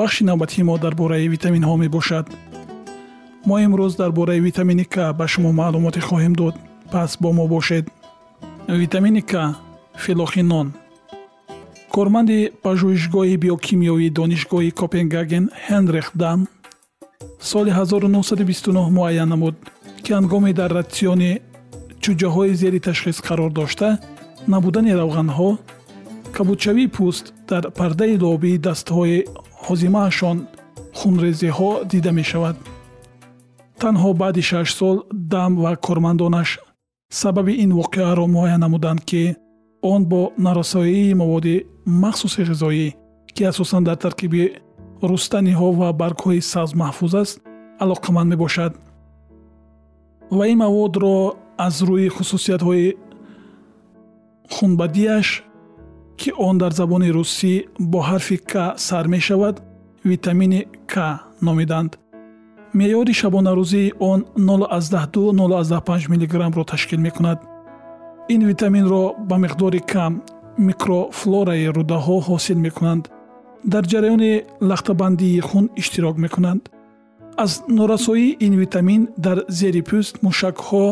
бахши навбатии мо дар бораи витаминҳо мебошад. Мо имрӯз дар бораи витамини к ба шумо маълумоте хоҳем дод. Пас бо мо бошед. Витамини к филохинон. Корманди пажӯҳишгоҳи биокимиёвии донишгоҳи копенгаген ҳенрих дан соли 1929 муайян намуд ки ҳангоми дар ратсиони чуҷаҳои зери ташхис қарор дошта набудани равғанҳо кабудшавии пӯст дар пардаи лобии дастҳои ҳозимаашон хунрезиҳо дида мешавад. Танҳо баъди шаш сол дам ва кормандонаш сабаби ин воқеаро муайян намуданд ки он бо нарасоии маводи махсуси ғизоӣ ки асосан дар таркиби рустаниҳо ва баргҳои сабз маҳфуз аст алоқаманд мебошад. Ва ин маводро аз рӯи хусусиятҳои хунбадиаш ки он дар забони русӣ бо ҳарфи к сар мешавад витамини к номиданд. Меъёри шабонарӯзии он 0,2-0,5 мгро ташкил мекунад. Ин витаминро ба миқдори кам микрофлораи рӯдаҳо ҳосил мекунанд. Дар ҷараёни лахтабандии хун иштирок мекунанд. Аз норасоии ин витамин дар зери пӯст мушакҳо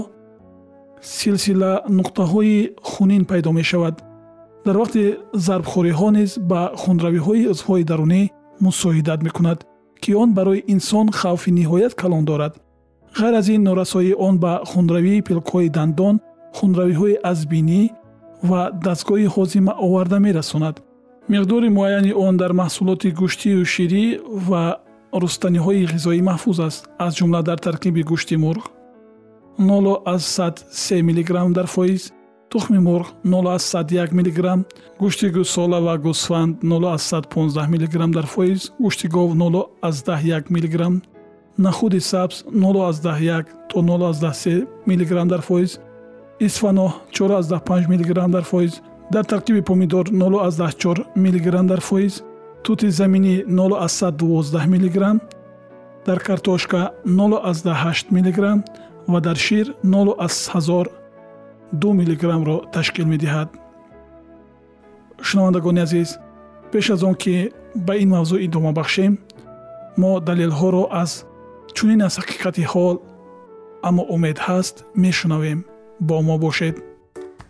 силсила нуқтаҳои хунин пайдо мешавад дар вақти зарбхӯриҳо низ ба хунравиҳои узвҳои дарунӣ мусоидат мекунад ки он барои инсон хавфи ниҳоят калон дорад. Ғайр аз ин норасоии он ба хунравии пилкҳои дандон хунравиҳои азбинӣ ва дастгоҳи ҳозима оварда мерасонад. Миқдори муайяни он дар маҳсулоти гӯштию ширӣ ва рустаниҳои ғизоӣ маҳфуз аст аз ҷумла дар таркиби гӯшти мурғ. 0 аз 103 мг дар фоиз тухми мурғ 01 мг гӯшти гӯсола ва гӯсфанд 0115 мг дар фоиз гӯшти гов 01 мг нахуди сабз 01 то 03 мг дар фоиз исфаноҳ 45 мг дар фоиз дар таркиби помидор 04 мг дар фоиз тути заминӣ 012 мг дар картошка 08 мг ва дар шир 01000 ду миллиграммро ташкил медиҳад. Шунавандагони азиз пеш аз он ки ба ин мавзӯъ идома бахшем мо далелҳоро аз чунин аз ҳақиқати ҳол аммо умед ҳаст мешунавем. Бо мо бошед.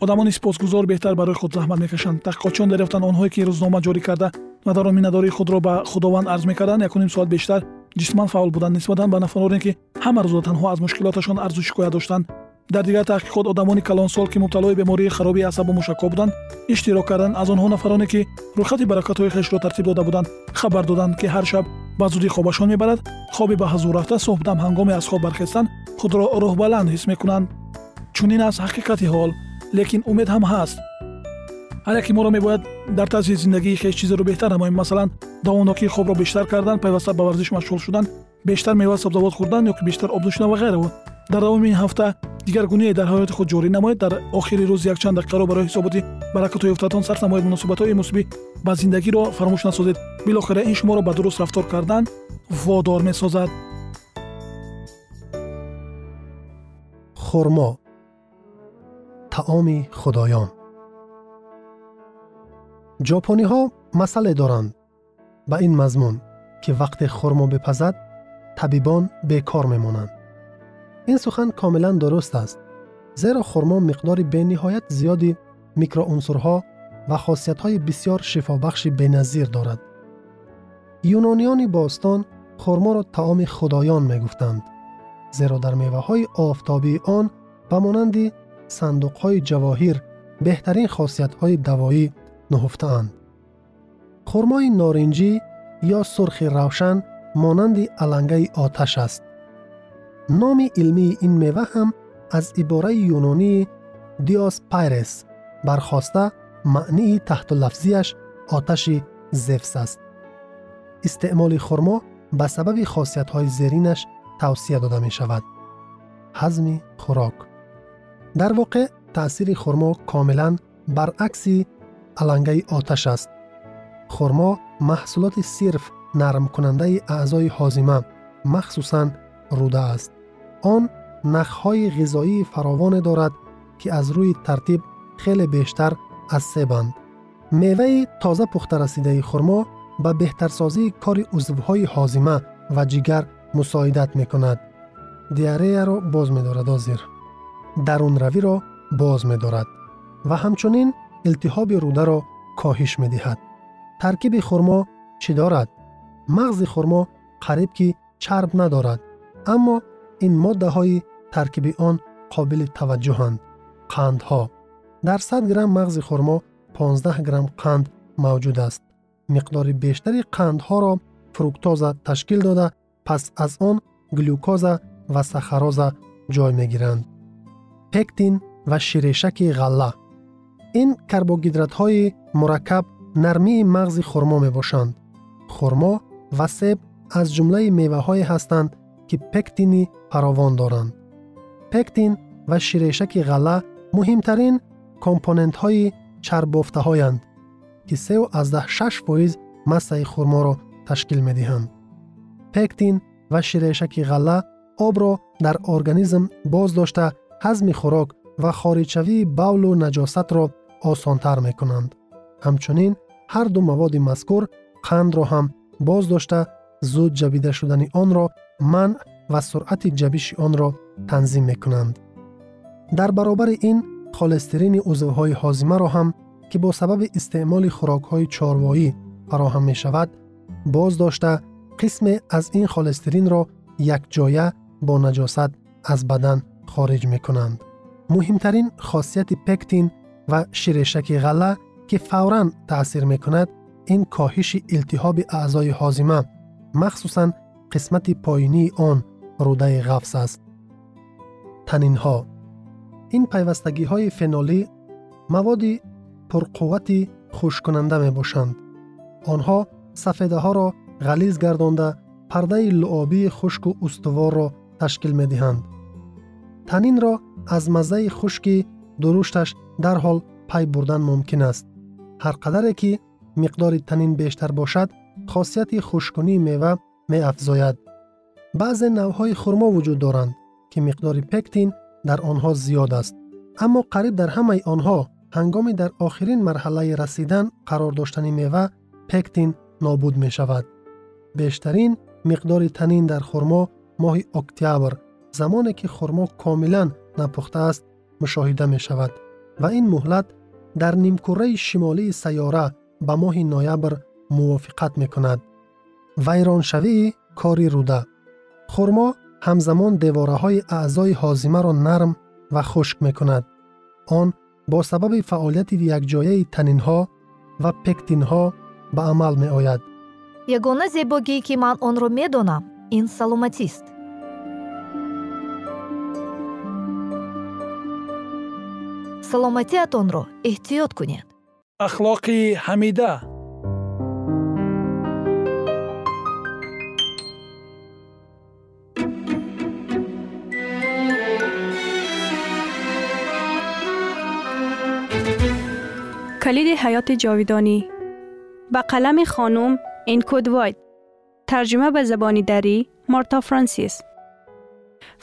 Одамони сипосгузор беҳтар барои худ заҳмат мекашанд. Таҳқиқотчиён дарёфтанд онҳое ки рӯзномаи ҷорӣ карда мадарои миннатдории худро ба худованд арз мекарданд якуним соат бештар ҷисман фаъол буданд нисбатан ба нафароне ки ҳама рӯза танҳо аз мушкилоташон арзу шикоят доштанд дар дигар таҳқиқот одамони калонсол ки мубталои бемории харобии асабу мушакҳо буданд иштирок карданд аз онҳо нафароне ки рӯйхати баракатҳои хешро тартиб дода буданд хабар доданд ки ҳар шаб ба зудӣ хобашон мебарад хоби ба ҳазур рафта суҳбдам ҳангоми аз хоб бархестан худро рӯҳбаланд ҳис мекунанд. Чунин аст ҳақиқати ҳол лекин умед ҳам ҳаст. Ҳар яке моро мебояд дар тарзи зиндагии хеш чизеро беҳтар намоем. Масалан давомнокии хобро бештар кардан пайваста ба варзиш машғул шудан бештар мева сабзавот хӯрдан ё ки бештар об нӯшидан ва ғайра дар давоми ин ҳафта дигаргуние дар ҳаёти худ ҷорӣ намоед дар охири рӯз якчанд дақиқаро барои ҳисоботи баракату ёфтатон сарф намоед муносибатҳои мусиби ба зиндагиро фаромӯш насозед билохира ин шуморо ба дуруст рафтор кардан водор месозад хурмо таоми худоён ҷопониҳо масъале доранд ба ин мазмун ки вақте хурмо бипазад табибон бекор мемонанд این سخن کاملا درست است. زیرا خرما مقداری به نهایت زیادی میکروعنصرها و خاصیت های بسیار شفابخش بینظیر دارد. یونانیان باستان خرما را تعام خدایان می‌گفتند زیرا در میوه های آفتابی آن و مانند صندوق های جواهر بهترین خاصیت های دوایی نهفته اند خرمای نارنجی یا سرخ روشن مانند علنگه آتش است. نام علمی این میوه هم از عباره یونانی دیاس پایرس برخواسته معنی تحت لفظیش آتش زفس است. استعمال خورما به سبب خاصیت های زیرینش توصیه داده می شود. هضم خوراک در واقع تأثیر خورما کاملا برعکس علنگه آتش است. خورما محصولات صرف نرم کننده اعضای حازمه مخصوصا روده است. آن نخهای غذایی فراوان دارد که از روی ترتیب خیلی بیشتر از سه بند. میوه تازه پخته رسیده خرما با بهترسازی کار عضوهای حازمه و جگر مساعدت می کند. دیاره را باز می دارد آزیر. درون روی را باز می دارد و همچنین التهاب روده را کاهش می‌دهد. ترکیب خورما چی دارد؟ مغز خورما قریب که چرب ندارد اما ин моддаҳои таркиби он қобили таваҷҷӯҳанд. қандҳо. дар 100 грамм мағзи хурмо 15 грамм қанд мавҷуд аст. миқдори бештари қандҳоро фруктоза ташкил дода пас аз он глюкоза ва сахароза ҷой мегиранд. пектин ва ширешаки ғалла. ин карбогидратҳои мураккаб нармии мағзи хурмо мебошанд. хурмо ва себ аз ҷумлаи меваҳое ҳастанд ки пектини фаровон доранд. Пектин ва ширешаки ғалла муҳимтарин компонентҳои чарбофтаҳоянд ки 36 фоиз массаи хурморо ташкил медиҳанд. Пектин ва ширешаки ғалла обро дар организм боз дошта ҳазми хӯрок ва хориҷшавии бавлу наҷосатро осонтар мекунанд. Ҳамчунин ҳар ду маводи мазкур қандро ҳам боз дошта зуд ҷабида шудани онро من و سرعت جبیش آن را تنظیم می کنند. در برابر این خالسترین عضوهای حازمه را هم که با سبب استعمال خوراک های چاروایی فراهم می شود باز داشته قسم از این خالسترین را یک جایه با نجاست از بدن خارج می کنند. مهمترین خاصیت پکتین و شیرشک غله که فوراً تأثیر می کند این کاهش التهاب اعضای حازمه مخصوصاً قسمت پایینی آن روده غفص است. تنین ها این پیوستگی های فنولی مواد پرقوت خوشکننده می باشند. آنها سفیده ها را غلیز گردانده پرده لعابی خشک و استوار را تشکیل می دهند. تنین را از مزه خشکی درشتش در حال پی بردن ممکن است. هر قدره که مقدار تنین بیشتر باشد، خاصیت خوشکنی میوه می افزاید. بعض نوهای خرما وجود دارند که مقدار پکتین در آنها زیاد است. اما قریب در همه آنها هنگامی در آخرین مرحله رسیدن قرار داشتن میوه پکتین نابود می شود. بیشترین مقدار تنین در خرما ماه اکتبر زمانی که خرما کاملا نپخته است مشاهده می شود و این مهلت در نیمکره شمالی سیاره به ماه نویبر موافقت می کند. Вайроншавии кори руда. Хурмо ҳамзамон девораҳои аъзои ҳозимаро нарм ва хушк мекунад. Он бо сабаби фаъолияти якҷояи танинҳо ва пектинҳо ба амал меояд. Ягона зебогӣ ки ман онро медонам ин саломатист. Саломатиатонро эҳтиёт кунед. Ахлоқи ҳамида کلید حیات جاویدانی. به قلم خانم انکود واید ترجمه به زبانی دری مارتا فرانسیس.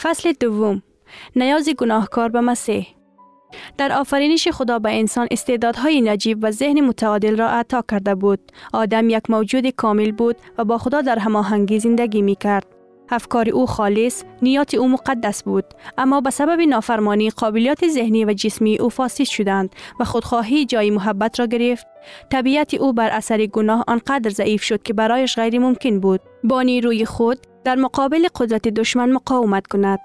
فصل دوم. نیاز گناهکار به مسیح. در آفرینش خدا به انسان استعدادهای نجیب و ذهن متعادل را عطا کرده بود. آدم یک موجود کامل بود و با خدا در هماهنگی زندگی می کرد. افکار او خالص، نیات او مقدس بود، اما به سبب نافرمانی قابلیت ذهنی و جسمی او فاسد شدند و خودخواهی جای محبت را گرفت. طبیعت او بر اثر گناه آنقدر ضعیف شد که برایش غیر ممکن بود با نیروی خود در مقابل قدرت دشمن مقاومت کند.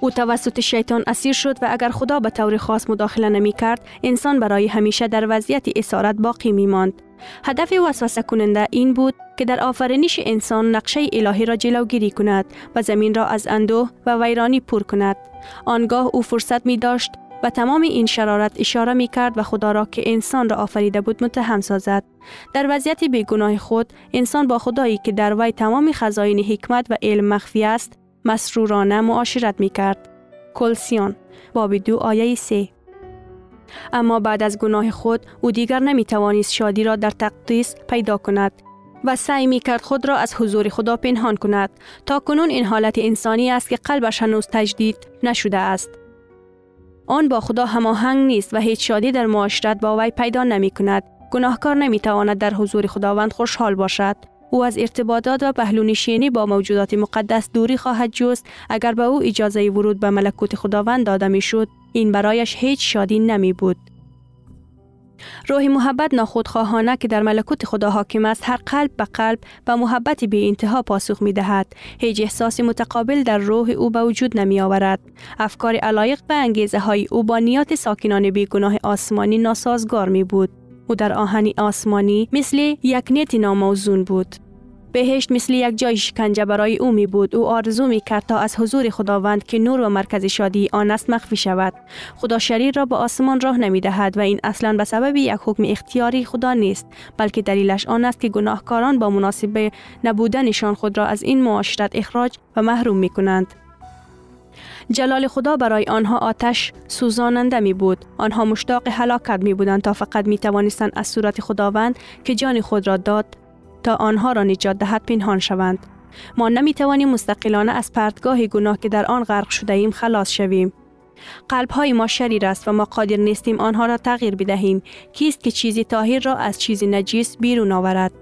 او توسط شیطان اسیر شد و اگر خدا به طور خاص مداخله نمی کرد انسان برای همیشه در وضعیت اسارت باقی می ماند. هدف وسوسه کننده این بود که در آفرینش انسان نقشه الهی را جلوگیری کند و زمین را از اندوه و ویرانی پر کند. آنگاه او فرصت می داشت و تمام این شرارت اشاره می کرد و خدا را که انسان را آفریده بود متهم سازد. در وضعیت بیگناه خود انسان با خدایی که در وی تمام خزاین حکمت و علم مخفی است مسرورانه معاشرت می کرد. کلسیان باب دو آیه سه اما بعد از گناه خود او دیگر نمی توانست شادی را در تقدیس پیدا کند و سعی می کرد خود را از حضور خدا پنهان کند تا کنون این حالت انسانی است که قلبش هنوز تجدید نشده است. آن با خدا هماهنگ نیست و هیچ شادی در معاشرت با وی پیدا نمی کند گناهکار نمی تواند در حضور خداوند خوشحال باشد. او از ارتباطات و پهلونشینی با موجودات مقدس دوری خواهد جست اگر به او اجازه ورود به ملکوت خداوند داده می شد این برایش هیچ شادی نمی بود. روح محبت ناخودخواهانه که در ملکوت خدا حاکم است هر قلب به قلب به محبت بی انتها پاسخ می دهد. هیچ احساس متقابل در روح او به وجود نمی آورد. افکار علایق به انگیزه های او با نیات ساکنان بیگناه آسمانی ناسازگار می بود. او در آهنی آسمانی مثل یک نیت ناموزون بود. بهشت مثل یک جای شکنجه برای او می بود. او آرزو می کرد تا از حضور خداوند که نور و مرکز شادی آن است مخفی شود. خدا شریر را به آسمان راه نمی دهد و این اصلا به سبب یک حکم اختیاری خدا نیست بلکه دلیلش آن است که گناهکاران با مناسب نبودنشان خود را از این معاشرت اخراج و محروم می کنند. جلال خدا برای آنها آتش سوزاننده می بود. آنها مشتاق هلاکت می بودند تا فقط می توانستند از صورت خداوند که جان خود را داد تا آنها را نجات دهد پنهان شوند. ما نمی توانیم مستقلانه از پرتگاه گناه که در آن غرق شده ایم خلاص شویم. قلب های ما شریر است و ما قادر نیستیم آنها را تغییر بدهیم. کیست که چیزی طاهر را از چیزی نجیس بیرون آورد؟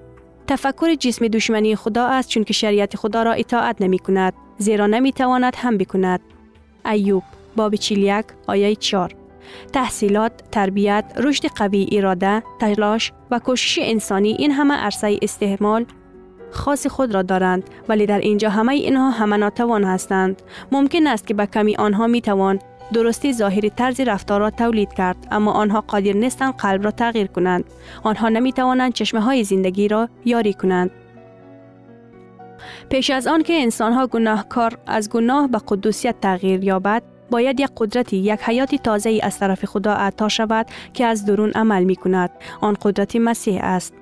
تفکر جسم دشمنی خدا است چون که شریعت خدا را اطاعت نمی کند. زیرا نمی تواند هم بکند. ایوب باب 41 آیه 4 تحصیلات، تربیت، رشد قوی اراده، تلاش و کوشش انسانی این همه عرصه استعمال خاص خود را دارند ولی در اینجا همه اینها همه ناتوان هستند. ممکن است که به کمی آنها می توان درستی ظاهری طرز رفتار را تولید کرد اما آنها قادر نیستند قلب را تغییر کنند. آنها نمی توانند چشمه های زندگی را یاری کنند. پیش از آن که انسان ها گناهکار از گناه به قدوسیت تغییر یابد باید یک قدرتی یک حیات تازه ای از طرف خدا عطا شود که از درون عمل می کند آن قدرت مسیح است.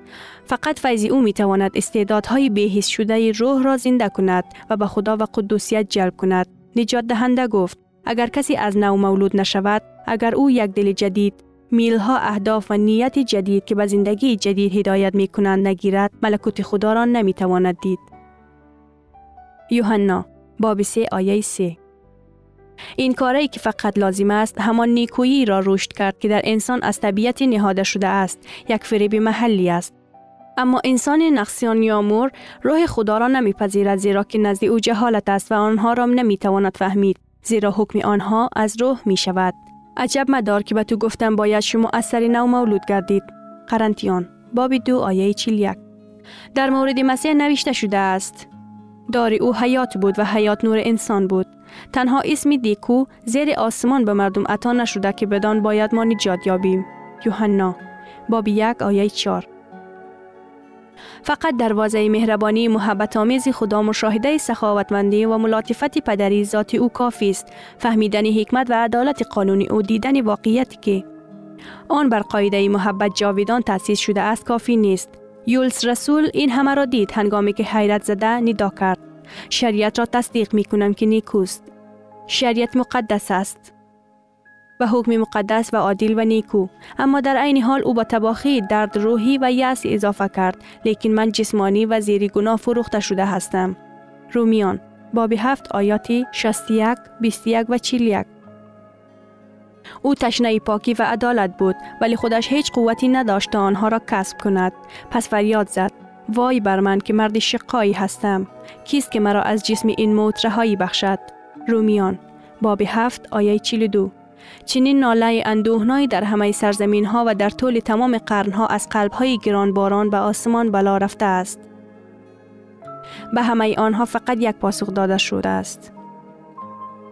فقط فیض او می تواند استعدادهای بهیس شده روح را زنده کند و به خدا و قدوسیت جلب کند. نجات دهنده گفت اگر کسی از نو مولود نشود اگر او یک دل جدید میلها اهداف و نیت جدید که به زندگی جدید هدایت می کنند نگیرد ملکوت خدا را نمی تواند دید. یوحنا باب 3 آیه 3 این کاری که فقط لازم است همان نیکویی را رشد کرد که در انسان از طبیعت نهاده شده است یک فریب محلی است. اما انسان نقصیان یا مور روح خدا را نمیپذیرد زیرا که نزد او جهالت است و آنها را نمی‌تواند فهمید زیرا حکم آنها از روح می شود عجب مدار که به تو گفتم باید شما از سر نو مولود گردید. قرنتیان باب دو آیه چیل در مورد مسیح نوشته شده است دار او حیات بود و حیات نور انسان بود. تنها اسم دیکو زیر آسمان به مردم عطا نشده که بدان باید ما نجات یابیم. یوحنا باب یک آیه چار فقط دروازه مهربانی محبت آمیز خدا مشاهده سخاوتمندی و ملاطفت پدری ذات او کافی است. فهمیدن حکمت و عدالت قانونی او دیدن واقعیتی که آن بر قاعده محبت جاویدان تأسیس شده است کافی نیست. یولس رسول این همه را دید هنگامی که حیرت زده ندا کرد. شریعت را تصدیق می کنم که نیکوست. شریعت مقدس است. و حکم مقدس و عادل و نیکو. اما در عین حال او با تباخی درد روحی و یأس اضافه کرد. لیکن من جسمانی و زیر گناه فروخته شده هستم. رومیان باب هفت آیاتی 61 21 و 41 او تشنه پاکی و عدالت بود ولی خودش هیچ قوتی نداشت تا آنها را کسب کند. پس فریاد زد. وای بر من که مرد شقایی هستم. کیست که مرا از جسم این موت رهایی بخشد؟ رومیان. باب هفت آیه 42 چنین ناله اندوهنایی در همه سرزمین ها و در طول تمام قرن ها از قلب های گرانباران به آسمان بلا رفته است. به همه آنها فقط یک پاسخ داده شده است.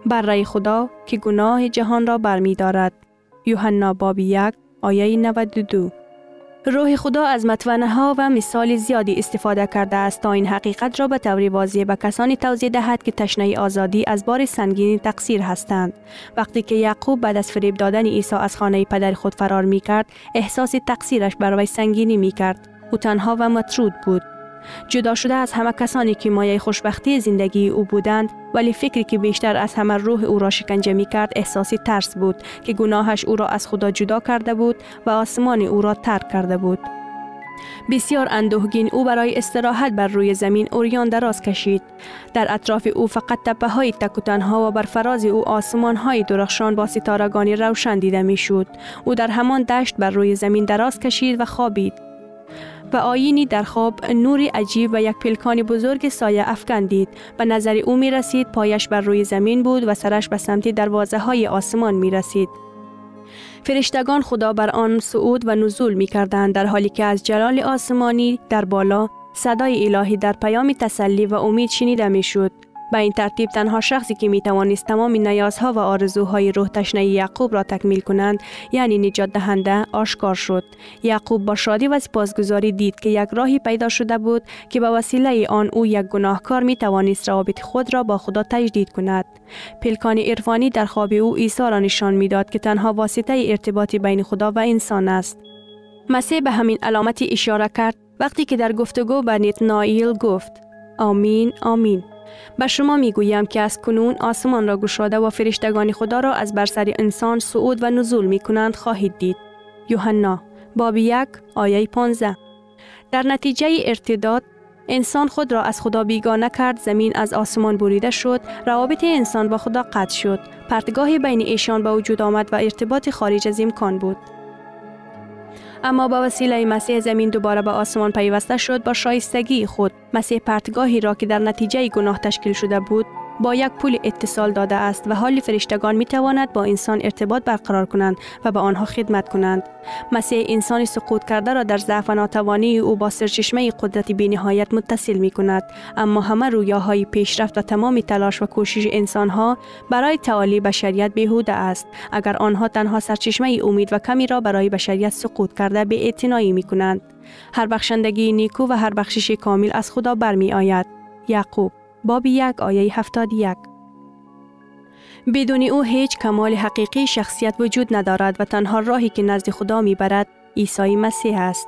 بر رای خدا که گناه جهان را برمی دارد. یوحنا باب یک آیه 92 روح خدا از متونه ها و مثال زیادی استفاده کرده است تا این حقیقت را به طور واضح به کسانی توضیح دهد که تشنه آزادی از بار سنگین تقصیر هستند. وقتی که یعقوب بعد از فریب دادن عیسی از خانه پدر خود فرار می کرد احساس تقصیرش برای سنگینی می کرد او تنها و مطرود بود. جدا شده از همه کسانی که مایه خوشبختی زندگی او بودند ولی فکری که بیشتر از همه روح او را شکنجه می کرد احساسی ترس بود که گناهش او را از خدا جدا کرده بود و آسمان او را ترک کرده بود. بسیار اندوهگین او برای استراحت بر روی زمین اوریان دراز کشید. در اطراف او فقط تپه های تکوتنها و بر فراز او آسمان های درخشان با ستارگانی روشن دیده می شود. او در همان دشت بر روی زمین دراز کشید و خوابید. و آینی در خواب نوری عجیب و یک پلکان بزرگ سایه افکن دید. به نظر او می رسید پایش بر روی زمین بود و سرش به سمت دروازه های آسمان می رسید. فرشتگان خدا بر آن صعود و نزول می کردند در حالی که از جلال آسمانی در بالا صدای الهی در پیام تسلی و امید شنیده می شد. به این ترتیب تنها شخصی که می توانست تمام نیازها و آرزوهای روح تشنه یعقوب را تکمیل کنند یعنی نجات دهنده آشکار شد. یعقوب با شادی و سپاسگزاری دید که یک راهی پیدا شده بود که به وسیله آن او یک گناهکار می توانست روابط خود را با خدا تجدید کند. پلکان عرفانی در خواب او عیسی را نشان می‌داد که تنها واسطه ارتباطی بین خدا و انسان است. مسیح به همین علامتی اشاره کرد وقتی که در گفتگو به نتنائیل گفت آمین آمین. به شما می گویم که از کنون آسمان را گشاده و فرشتگان خدا را از بر سر انسان صعود و نزول می کنند خواهید دید. یوحنا باب یک آیه 15 در نتیجه ارتداد انسان خود را از خدا بیگانه کرد زمین از آسمان بریده شد روابط انسان با خدا قطع شد. پرتگاهی بین ایشان به وجود آمد و ارتباط خارج از امکان بود. اما با وسیله مسیح زمین دوباره به آسمان پیوسته شد با شایستگی خود مسیح پرتگاهی را که در نتیجه گناه تشکیل شده بود با یک پول اتصال داده است و حال فرشتگان می تواند با انسان ارتباط برقرار کنند و به آنها خدمت کنند. مسیح انسان سقوط کرده را در ضعف و ناتوانی او با سرچشمه قدرت بینهایت متصل می کند اما همه رویاهای پیشرفت و تمام تلاش و کوشش انسانها برای تعالی بشریت بیهوده است اگر آنها تنها سرچشمه امید و کمی را برای بشریت سقوط کرده به اعتنایی می کنند. هر بخشندگی نیکو و هر بخشش کامل از خدا برمی آید. یعقوب باب یک آیه هفتاد یک بدون او هیچ کمال حقیقی شخصیت وجود ندارد و تنها راهی که نزد خدا می برد عیسی مسیح است.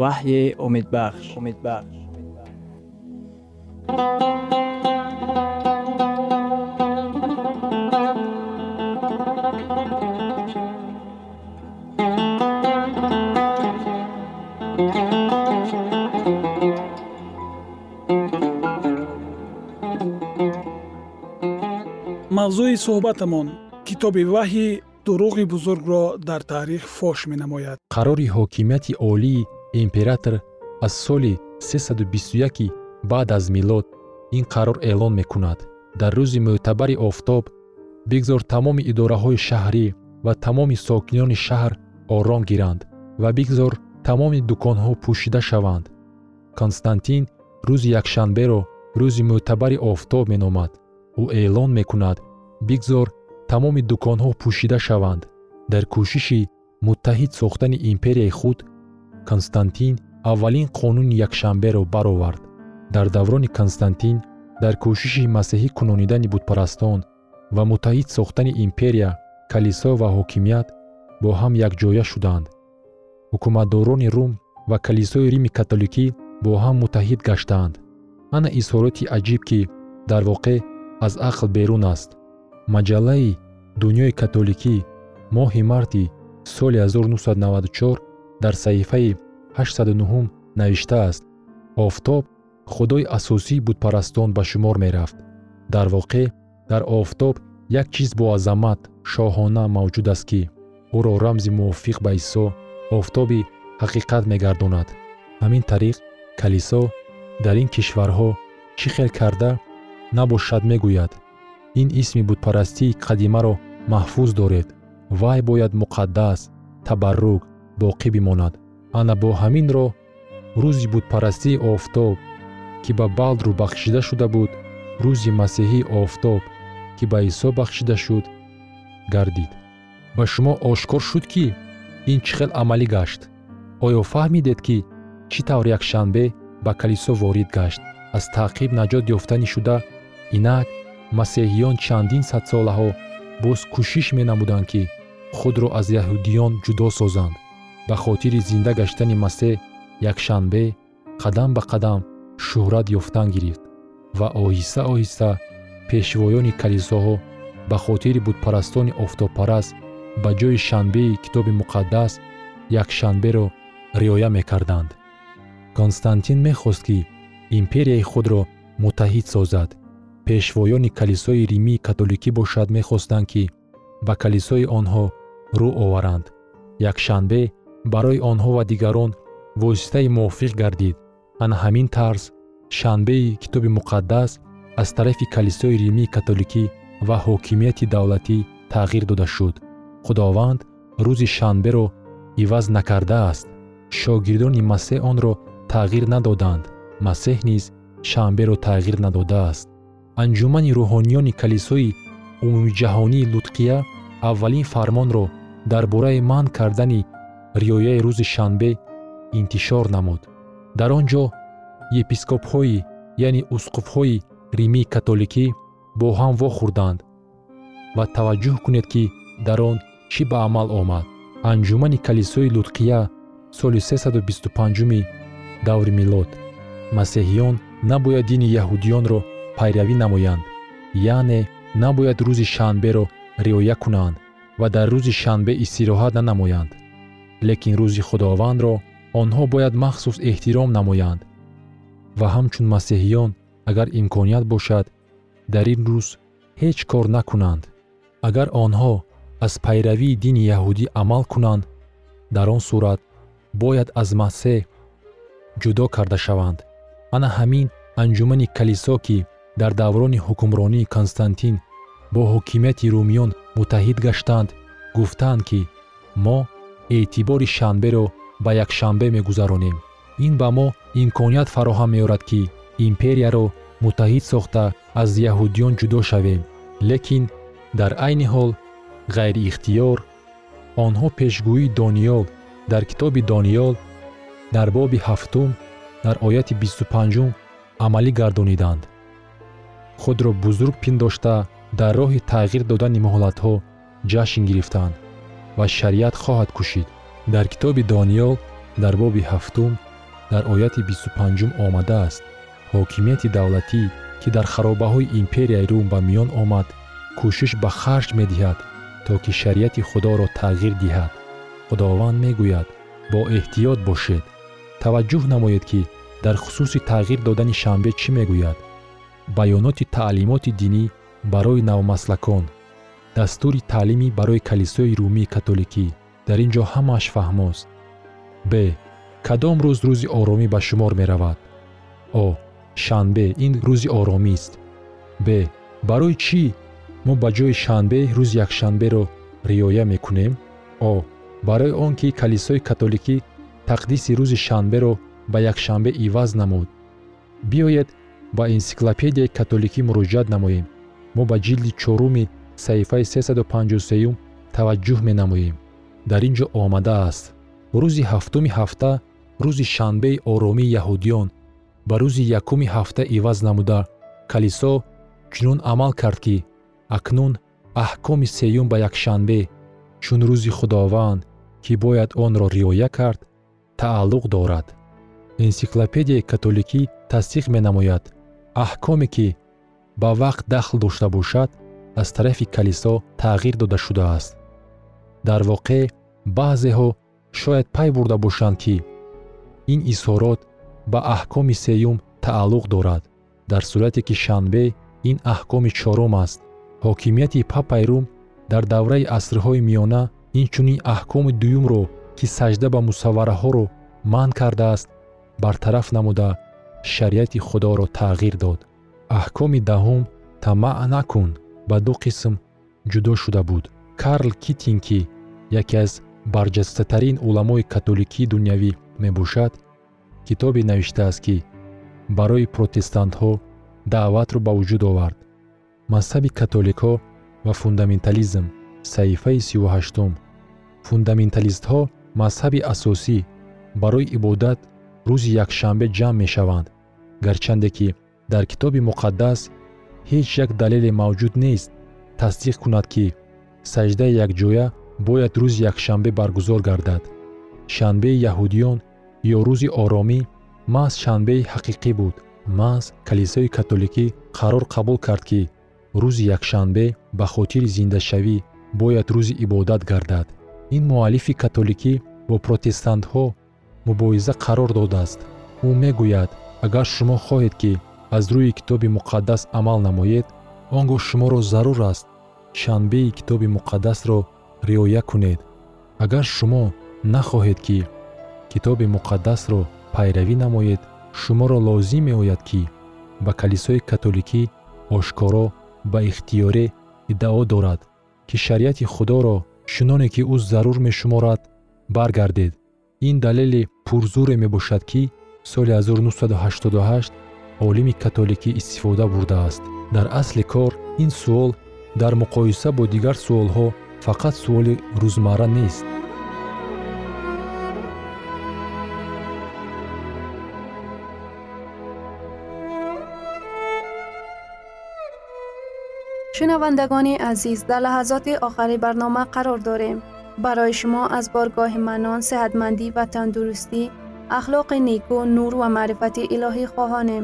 ваҳйи умедбахш умедбахш мавзӯи суҳбатамон китоби ваҳйи дуруғи бузургро дар таърих фош менамояд. Қарори ҳокимияти олии император аз соли 321 баъд аз милод ин қарор эълон мекунад. Дар рӯзи мӯътабари офтоб бигзор тамоми идораҳои шаҳрӣ ва тамоми сокинони шаҳр ором гиранд ва бигзор тамоми дуконҳо пӯшида шаванд. Константин рӯзи якшанберо рӯзи мӯътабари офтоб меномад. Ӯ эълон мекунад бигзор тамоми дуконҳо пӯшида шаванд. Дар кӯшиши муттаҳид сохтани империяи худ константин аввалин қонуни якшанберо баровард. Дар даврони константин дар кӯшиши масеҳӣ кунонидани бутпарастон ва муттаҳид сохтани империя калисо ва ҳокимият бо ҳам якҷоя шуданд. Ҳукуматдорони рум ва калисои рими католикӣ бо ҳам муттаҳид гаштаанд. Ана изҳороти аҷиб ки дар воқеъ аз ақл берун аст. Маҷаллаи дунёи католикӣ моҳи марти соли 1994 дар саҳифаи 89 навиштааст офтоб худои асосии бутпарастон ба шумор мерафт. Дар воқеъ дар офтоб як чиз боазамат шоҳона мавҷуд аст ки ӯро рамзи мувофиқ ба исо офтоби ҳақиқат мегардонад. Ҳамин тариқ калисо дар ин кишварҳо чӣ хел карда набошад мегӯяд. Ин исми бутпарастии қадимаро маҳфуз доред. Вай бояд муқаддас табаррук боқӣ бимонад. Ана бо ҳаминро рӯзи бутпарастии офтоб ки ба балдру бахшида шуда буд рӯзи масеҳии офтоб ки ба исо бахшида шуд гардид. Ба шумо ошкор шуд ки ин чӣ хел амалӣ гашт? Оё фаҳмидед ки чӣ тавр якшанбе ба калисо ворид гашт? Аз таъқиб наҷот ёфтанӣ шуда инак масеҳиён чандин садсолаҳо боз кӯшиш менамуданд ки худро аз яҳудиён ҷудо созанд ба хотири зинда гаштани масеҳ якшанбе қадам ба қадам шӯҳрат ёфтан гирифт ва оҳиста оҳиста пешвоёни калисоҳо ба хотири бутпарастони офтобпараст ба ҷои шанбеи китоби муқаддас якшанберо риоя мекарданд. Константин мехост ки империяи худро муттаҳид созад. Пешвоёни калисои римии католикӣ бошад мехостанд ки ба калисои онҳо рӯ оваранд. Якшанбе барои онҳо ва дигарон воситаи мувофиқ гардид. Ана ҳамин тарз шанбеи китоби муқаддас аз тарафи калисои римии католикӣ ва ҳокимияти давлатӣ тағйир дода шуд. Худованд рӯзи шанберо иваз накардааст. Шогирдони масеҳ онро тағйир надоданд. Масеҳ низ шанберо тағйир надодааст. Анҷумани рӯҳониёни калисои умумиҷаҳонии лутқия аввалин фармонро дар бораи манъ кардани риояи рӯзи шанбе интишор намуд. Дар он ҷо епископҳои яъне усқуфҳои римии католикӣ бо ҳам вохӯрданд ва таваҷҷӯҳ кунед ки дар он чӣ ба амал омад. Анҷумани калисои лутқия соли 325 даври милод масеҳиён набояд дини яҳудиёнро пайравӣ намоянд яъне набояд рӯзи шанберо риоя кунанд ва дар рӯзи шанбе истироҳат нанамоянд лекин рӯзи худовандро онҳо бояд махсус эҳтиром намоянд. Ва ҳамчун масеҳиён агар имконият бошад дар ин рӯз ҳеҷ кор накунанд. Агар онҳо аз пайравии дини яҳудӣ амал кунанд дар он сурат бояд аз масеҳ ҷудо карда шаванд. Ана ҳамин анҷумани калисо ки дар даврони ҳукмронии константин бо ҳокимияти румиён муттаҳид гаштанд гуфтанд ки мо эътибори шанберо ба якшанбе мегузаронем. Ин ба мо имконият фароҳам меорад ки империяро муттаҳид сохта аз яҳудиён ҷудо шавем. Лекин дар айни ҳол ғайриихтиёр онҳо пешгӯии дониёл. Дар китоби дониёл дар боби ҳафтум дар ояти бисту панҷум амалӣ гардониданд. Худро бузург пиндошта дар роҳи тағйир додани муҳлатҳо ҷашн гирифтанд ва шариат хоҳад кушид. Дар китоби дониёл дар боби ҳафтум дар ояти бисту панҷум омадааст. Ҳокимияти давлатӣ ки дар харобаҳои империяи рум ба миён омад кӯшиш ба харҷ медиҳад то ки шариати худоро тағйир диҳад. Худованд мегӯяд бо эҳтиёт бошед. Таваҷҷӯҳ намоед ки дар хусуси тағйир додани шанбе чӣ мегӯяд? Баёноти таълимоти динӣ барои навмаслакон дастури таълимӣ барои калисои румии католикӣ. Дар ин ҷо ҳамааш фаҳмост б. Кадом рӯз рӯзи оромӣ ба шумор меравад. О. Шанбе ин рӯзи оромист б. Барои чӣ мо ба ҷои шанбе рӯзи якшанберо риоя мекунем? О. Барои он ки калисои католикӣ тақдиси рӯзи шанберо ба якшанбе иваз намуд. Биёед ба энсиклопедияи католикӣ муроҷиат намоем. Мо ба ҷилди чоруми саҳифаи 353 таваҷҷӯҳ менамоем. Дар ин ҷо омадааст рӯзи ҳафтуми ҳафта рӯзи шанбеи оромии яҳудиён ба рӯзи якуми ҳафта иваз намуда. Калисо чунон амал кард ки акнун аҳкоми сеюм ба якшанбе чун рӯзи худованд ки бояд онро риоя кард тааллуқ дорад. Энсиклопедияи католикӣ тасдиқ менамояд. Аҳкоме ки ба вақт дахл дошта бошад аз тарафи калисо тағйир дода шудааст. Дар воқеъ баъзеҳо шояд пай бурда бошанд ки ин изҳорот ба аҳкоми сеюм тааллуқ дорад. Дар сурате ки шанбе ин аҳкоми чорум аст. Ҳокимияти папаи рум дар давраи асрҳои миёна инчунин аҳкоми дуюмро ки саҷда ба мусаввараҳоро манъ кардааст бартараф намуда шариати худоро тағйир дод. Аҳкоми даҳум тамаъ накун ба ду қисм ҷудо шуда буд. Карл китин ки яке аз барҷастатарин уламои католикии дунявӣ мебошад китобе навиштааст ки барои протестантҳо даъватро ба вуҷуд овард. Мазҳаби католикҳо ва фундаментализм саҳифаи сию ҳаштум фундаменталистҳо мазҳаби асосӣ барои ибодат рӯзи якшанбе ҷамъ мешаванд гарчанде ки дар китоби муқаддас ҳеҷ як далеле мавҷуд нест. Тасдиқ кунад ки саҷдаи якҷоя бояд рӯзи якшанбе баргузор гардад. Шанбеи яҳудиён ё рӯзи оромӣ маҳз шанбеи ҳақиқӣ буд. Маҳз калисои католикӣ қарор қабул кард ки рӯзи якшанбе ба хотири зиндашавӣ бояд рӯзи ибодат гардад. Ин муаллифи католикӣ бо протестантҳо мубоҳиза қарор додааст. Ӯ мегӯяд агар шумо хоҳед ки аз рӯи китоби муқаддас амал намоед он гоҳ шуморо зарур аст шанбеи китоби муқаддасро риоя кунед. Агар шумо нахоҳед ки китоби муқаддасро пайравӣ намоед шуморо лозим меояд ки ба калисои католикӣ ошкоро ба ихтиёре иддао дорад ки шариати худоро чуноне ки ӯ зарур мешуморад баргардед. Ин далели пурзуре мебошад ки соли 1988 олими католикӣ истифода бурдааст дар асли кор ин суол дар муқоиса бо дигар суолҳо фақат суоли рӯзмарра нест шунавандагони азиз дар лаҳазоти охари барнома қарор дорем барои шумо аз боргоҳи манон сеҳатмандӣ ва тандурустӣ ахлоқи неку нур ва маърифати илоҳӣ хоҳонем